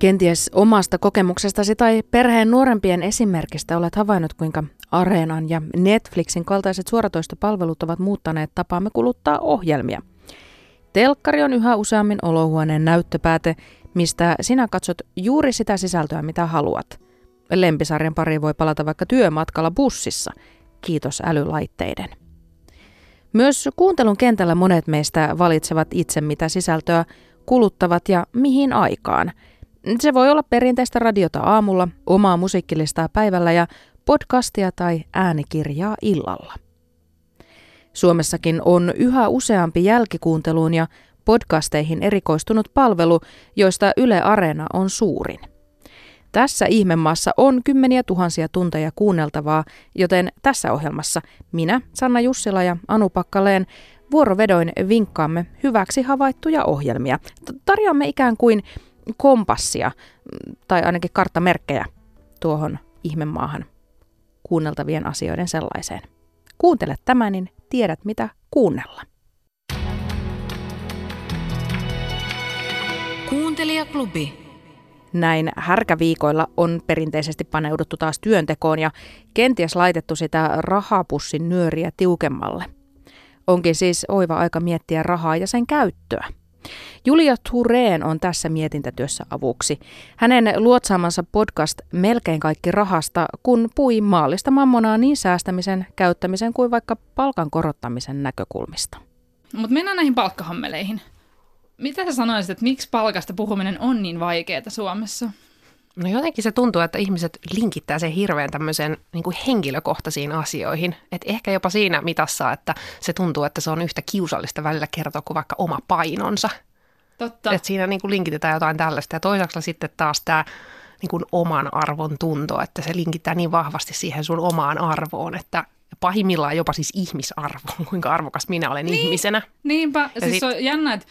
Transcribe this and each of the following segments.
Kenties omasta kokemuksestasi tai perheen nuorempien esimerkistä olet havainnut, kuinka Areenan ja Netflixin kaltaiset suoratoistopalvelut ovat muuttaneet tapaamme kuluttaa ohjelmia. Telkkari on yhä useammin olohuoneen näyttöpääte, mistä sinä katsot juuri sitä sisältöä, mitä haluat. Lempisarjan pari voi palata vaikka työmatkalla bussissa, kiitos älylaitteiden. Myös kuuntelun kentällä monet meistä valitsevat itse, mitä sisältöä kuluttavat ja mihin aikaan – se voi olla perinteistä radiota aamulla, omaa musiikkilistaa päivällä ja podcastia tai äänikirjaa illalla. Suomessakin on yhä useampi jälkikuunteluun ja podcasteihin erikoistunut palvelu, joista Yle Areena on suurin. Tässä ihmemaassa on kymmeniä tuhansia tunteja kuunneltavaa, joten tässä ohjelmassa minä, Sanna Jussila ja Anu Pakkaleen vuorovedoin vinkkaamme hyväksi havaittuja ohjelmia. Tarjoamme ikään kuin kompassia tai ainakin karttamerkkejä tuohon ihmemaahan kuunneltavien asioiden sellaiseen. Kuuntele tämä, niin tiedät mitä kuunnella. Kuuntelijaklubi. Näin härkäviikoilla on perinteisesti paneuduttu taas työntekoon ja kenties laitettu sitä rahapussin nyöriä tiukemmalle. Onkin siis oiva aika miettiä rahaa ja sen käyttöä. Julia Tureen on tässä mietintätyössä avuksi. Hänen luotsaamansa podcast Melkein kaikki rahasta, kun pui maallista mammonaa niin säästämisen, käyttämisen kuin vaikka palkan korottamisen näkökulmista. Mutta mennään näihin palkkahammeleihin. Mitä sä sanoisit, että miksi palkasta puhuminen on niin vaikeaa Suomessa? No jotenkin se tuntuu, että ihmiset linkittää sen hirveän tämmöiseen niin kuin henkilökohtaisiin asioihin. Että ehkä jopa siinä mitassa, että se tuntuu, että se on yhtä kiusallista välillä kertoa kuin vaikka oma painonsa. Totta. Että siinä niin kuin linkitetään jotain tällaista. Ja toisaalta sitten taas tämä niin kuin oman arvon tunto, että se linkittää niin vahvasti siihen sun omaan arvoon, että pahimmillaan jopa siis ihmisarvoon, kuinka arvokas minä olen niin, ihmisenä. Niinpä. Ja siis sit... on jännä, että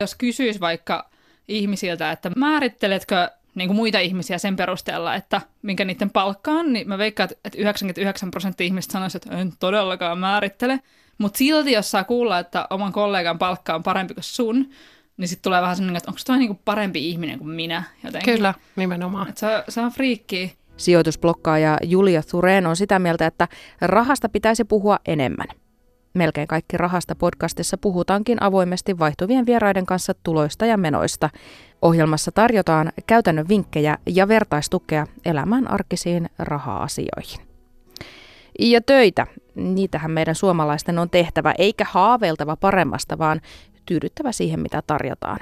jos kysyisi vaikka ihmisiltä, että määritteletkö niin kuin muita ihmisiä sen perusteella, että minkä niiden palkka on, niin mä veikkaan, että 99 prosenttia ihmistä sanoisi, että en todellakaan määrittele. Mutta silti, jos saa kuulla, että oman kollegan palkka on parempi kuin sun, niin sitten tulee vähän sellainen, että onko toi niinku parempi ihminen kuin minä jotenkin. Kyllä, nimenomaan. Et se, on, se on friikki. Sijoitusblokkaaja Julia Thureen on sitä mieltä, että rahasta pitäisi puhua enemmän. Melkein kaikki rahasta podcastissa puhutaankin avoimesti vaihtuvien vieraiden kanssa tuloista ja menoista. Ohjelmassa tarjotaan käytännön vinkkejä ja vertaistukea elämän arkisiin raha-asioihin. Ja töitä, niitähän meidän suomalaisten on tehtävä, eikä haaveiltava paremmasta, vaan tyydyttävä siihen, mitä tarjotaan.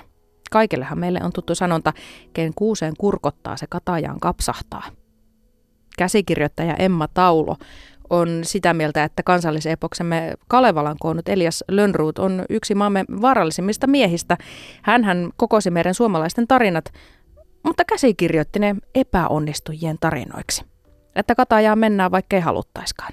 Kaikillehan meille on tuttu sanonta, ken kuuseen kurkottaa, se katajaan kapsahtaa. Käsikirjoittaja Emma Taulo on sitä mieltä, että kansallisepoksemme Kalevalan koonnut Elias Lönnruut on yksi maamme vaarallisimmista miehistä. Hänhän kokosi meidän suomalaisten tarinat, mutta käsikirjoitti ne epäonnistujien tarinoiksi. Että katajaa mennään vaikka ei haluttaiskaan.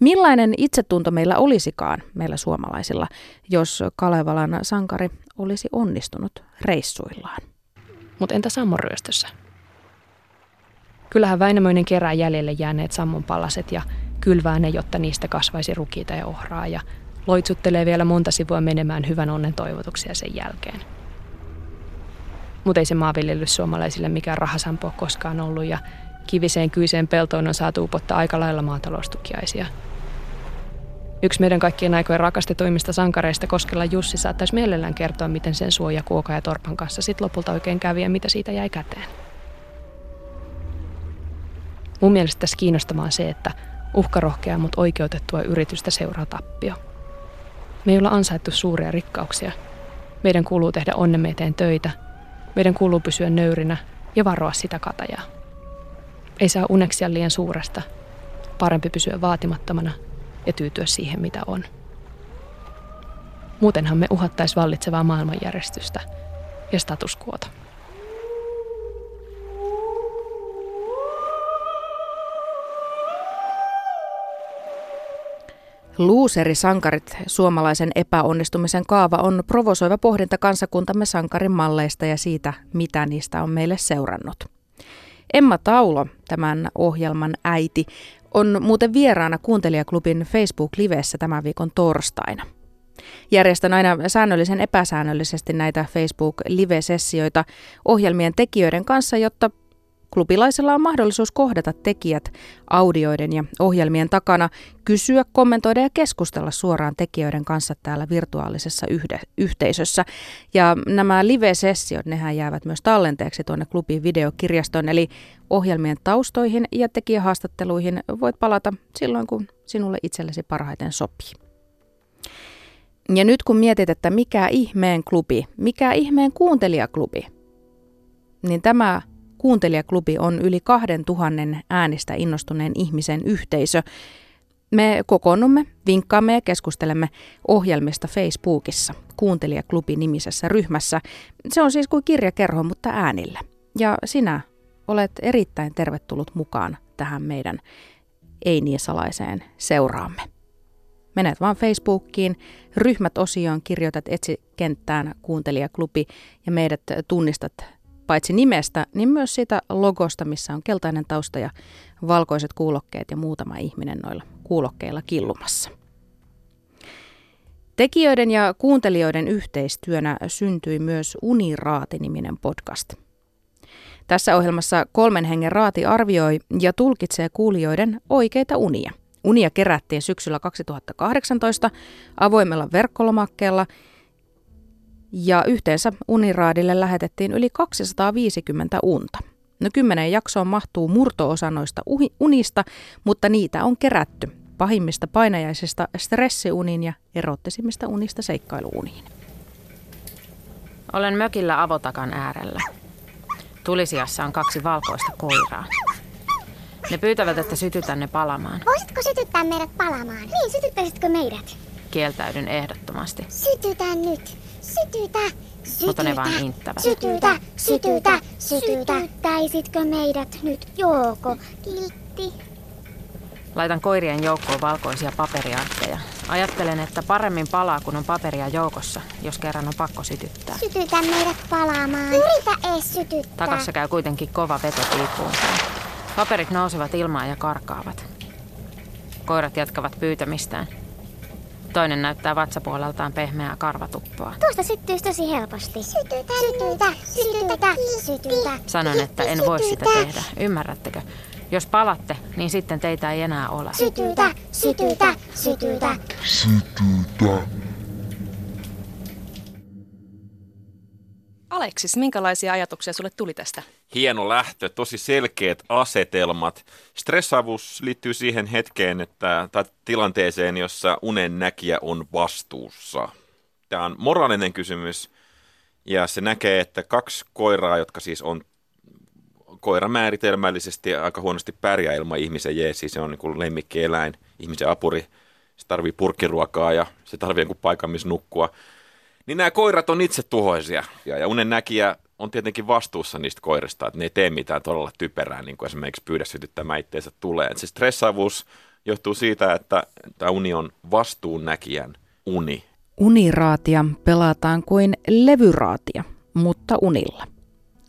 Millainen itsetunto meillä olisikaan, meillä suomalaisilla, jos Kalevalan sankari olisi onnistunut reissuillaan? Mutta entä Sammon ryöstössä? Kyllähän Väinämöinen kerää jäljelle jääneet sammon palaset ja kylvää ne, jotta niistä kasvaisi rukiita ja ohraa ja loitsuttelee vielä monta sivua menemään hyvän onnen toivotuksia sen jälkeen. Mutta ei se maanviljelys suomalaisille mikään rahasampo koskaan ollut ja kiviseen kyiseen peltoon on saatu upottaa aika lailla maataloustukiaisia. Yksi meidän kaikkien aikojen rakastetuimmista sankareista Koskella Jussi saattaisi mielellään kertoa, miten sen suoja Kuoka ja Torpan kanssa sitten lopulta oikein kävi ja mitä siitä jäi käteen. Mun mielestä tässä kiinnostavaa se, että uhkarohkea, mutta oikeutettua yritystä seuraa tappio. Me ei olla ansaittu suuria rikkauksia. Meidän kuuluu tehdä onnemme eteen töitä. Meidän kuuluu pysyä nöyrinä ja varoa sitä katajaa. Ei saa uneksia liian suuresta. Parempi pysyä vaatimattomana ja tyytyä siihen, mitä on. Muutenhan me uhattaisi vallitsevaa maailmanjärjestystä ja status quota. Luuserisankarit, suomalaisen epäonnistumisen kaava, on provosoiva pohdinta kansakuntamme sankarin malleista ja siitä, mitä niistä on meille seurannut. Emma Taulo, tämän ohjelman äiti, on muuten vieraana kuuntelijaklubin Facebook-livessä tämän viikon torstaina. Järjestän aina säännöllisen epäsäännöllisesti näitä Facebook-live-sessioita ohjelmien tekijöiden kanssa, jotta klubilaisella on mahdollisuus kohdata tekijät audioiden ja ohjelmien takana, kysyä, kommentoida ja keskustella suoraan tekijöiden kanssa täällä virtuaalisessa yhde- yhteisössä. Ja nämä live-sessiot, nehän jäävät myös tallenteeksi tuonne klubin videokirjastoon, eli ohjelmien taustoihin ja tekijähaastatteluihin voit palata silloin, kun sinulle itsellesi parhaiten sopii. Ja nyt kun mietit, että mikä ihmeen klubi, mikä ihmeen kuuntelijaklubi, niin tämä kuuntelijaklubi on yli kahden tuhannen äänistä innostuneen ihmisen yhteisö. Me kokoonnumme, vinkkaamme ja keskustelemme ohjelmista Facebookissa, kuuntelijaklubi-nimisessä ryhmässä. Se on siis kuin kirjakerho, mutta äänillä. Ja sinä olet erittäin tervetullut mukaan tähän meidän ei niin salaiseen seuraamme. Menet vaan Facebookiin, ryhmät osioon, kirjoitat etsi kenttään kuuntelijaklubi ja meidät tunnistat paitsi nimestä, niin myös siitä logosta, missä on keltainen tausta ja valkoiset kuulokkeet ja muutama ihminen noilla kuulokkeilla killumassa. Tekijöiden ja kuuntelijoiden yhteistyönä syntyi myös Uniraati-niminen podcast. Tässä ohjelmassa kolmen hengen raati arvioi ja tulkitsee kuulijoiden oikeita unia – Unia kerättiin syksyllä 2018 avoimella verkkolomakkeella ja yhteensä Uniraadille lähetettiin yli 250 unta. No kymmenen jaksoon mahtuu murtoosa noista unista, mutta niitä on kerätty pahimmista painajaisista stressiuniin ja erottisimmista unista seikkailuuniin. Olen mökillä avotakan äärellä. Tulisiassa on kaksi valkoista koiraa. Ne pyytävät, että sytytän ne palamaan. Voisitko sytyttää meidät palamaan? Niin, sytyttäisitkö meidät? Kieltäydyn ehdottomasti. Sytytä nyt. Sytytä. Sytytä. Mutta ne vaan inttävät. Sytytä, sytytä, sytytä. Sytyttäisitkö meidät nyt, Jooko? Kiltti. Laitan koirien joukkoon valkoisia paperiarkkeja. Ajattelen, että paremmin palaa, kun on paperia joukossa, jos kerran on pakko sytyttää. Sytytä meidät palaamaan. Yritä ees sytyttää. Takassa käy kuitenkin kova veto piippuun Paperit nousevat ilmaan ja karkaavat. Koirat jatkavat pyytämistään. Toinen näyttää vatsapuoleltaan pehmeää karvatuppoa. Tuosta syttyy tosi helposti. Sytytä, sytytä, sytytä, sytytä. Sanon, että en voi sitä tehdä. Ymmärrättekö? Jos palatte, niin sitten teitä ei enää ole. Sytytä, sytytä, sytytä. Sytytä. Aleksis, minkälaisia ajatuksia sulle tuli tästä? Hieno lähtö, tosi selkeät asetelmat. Stressaavuus liittyy siihen hetkeen, että, tai tilanteeseen, jossa unen näkijä on vastuussa. Tämä on moraalinen kysymys, ja se näkee, että kaksi koiraa, jotka siis on koira määritelmällisesti aika huonosti pärjää ilman ihmisen jeesi, se on niin kuin lemmikkieläin, ihmisen apuri, se tarvii purkkiruokaa ja se tarvii paikan, missä nukkua niin nämä koirat on itse tuhoisia. Ja unen näkijä on tietenkin vastuussa niistä koirista, että ne ei tee mitään todella typerää, niin kuin esimerkiksi pyydä sytyttämään itteensä tulee. Se stressaavuus johtuu siitä, että tämä uni on vastuunnäkijän uni. Uniraatia pelataan kuin levyraatia, mutta unilla.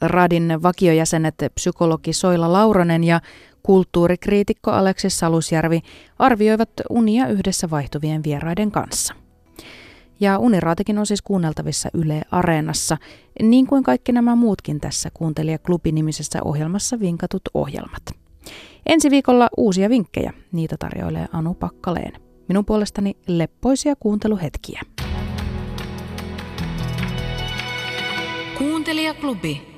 Radin vakiojäsenet psykologi Soila Lauronen ja kulttuurikriitikko Aleksis Salusjärvi arvioivat unia yhdessä vaihtuvien vieraiden kanssa – ja Uniraatikin on siis kuunneltavissa Yle Areenassa, niin kuin kaikki nämä muutkin tässä Kuuntelija-klubi-nimisessä ohjelmassa vinkatut ohjelmat. Ensi viikolla uusia vinkkejä, niitä tarjoilee Anu Pakkaleen. Minun puolestani leppoisia kuunteluhetkiä. Kuuntelijaklubi.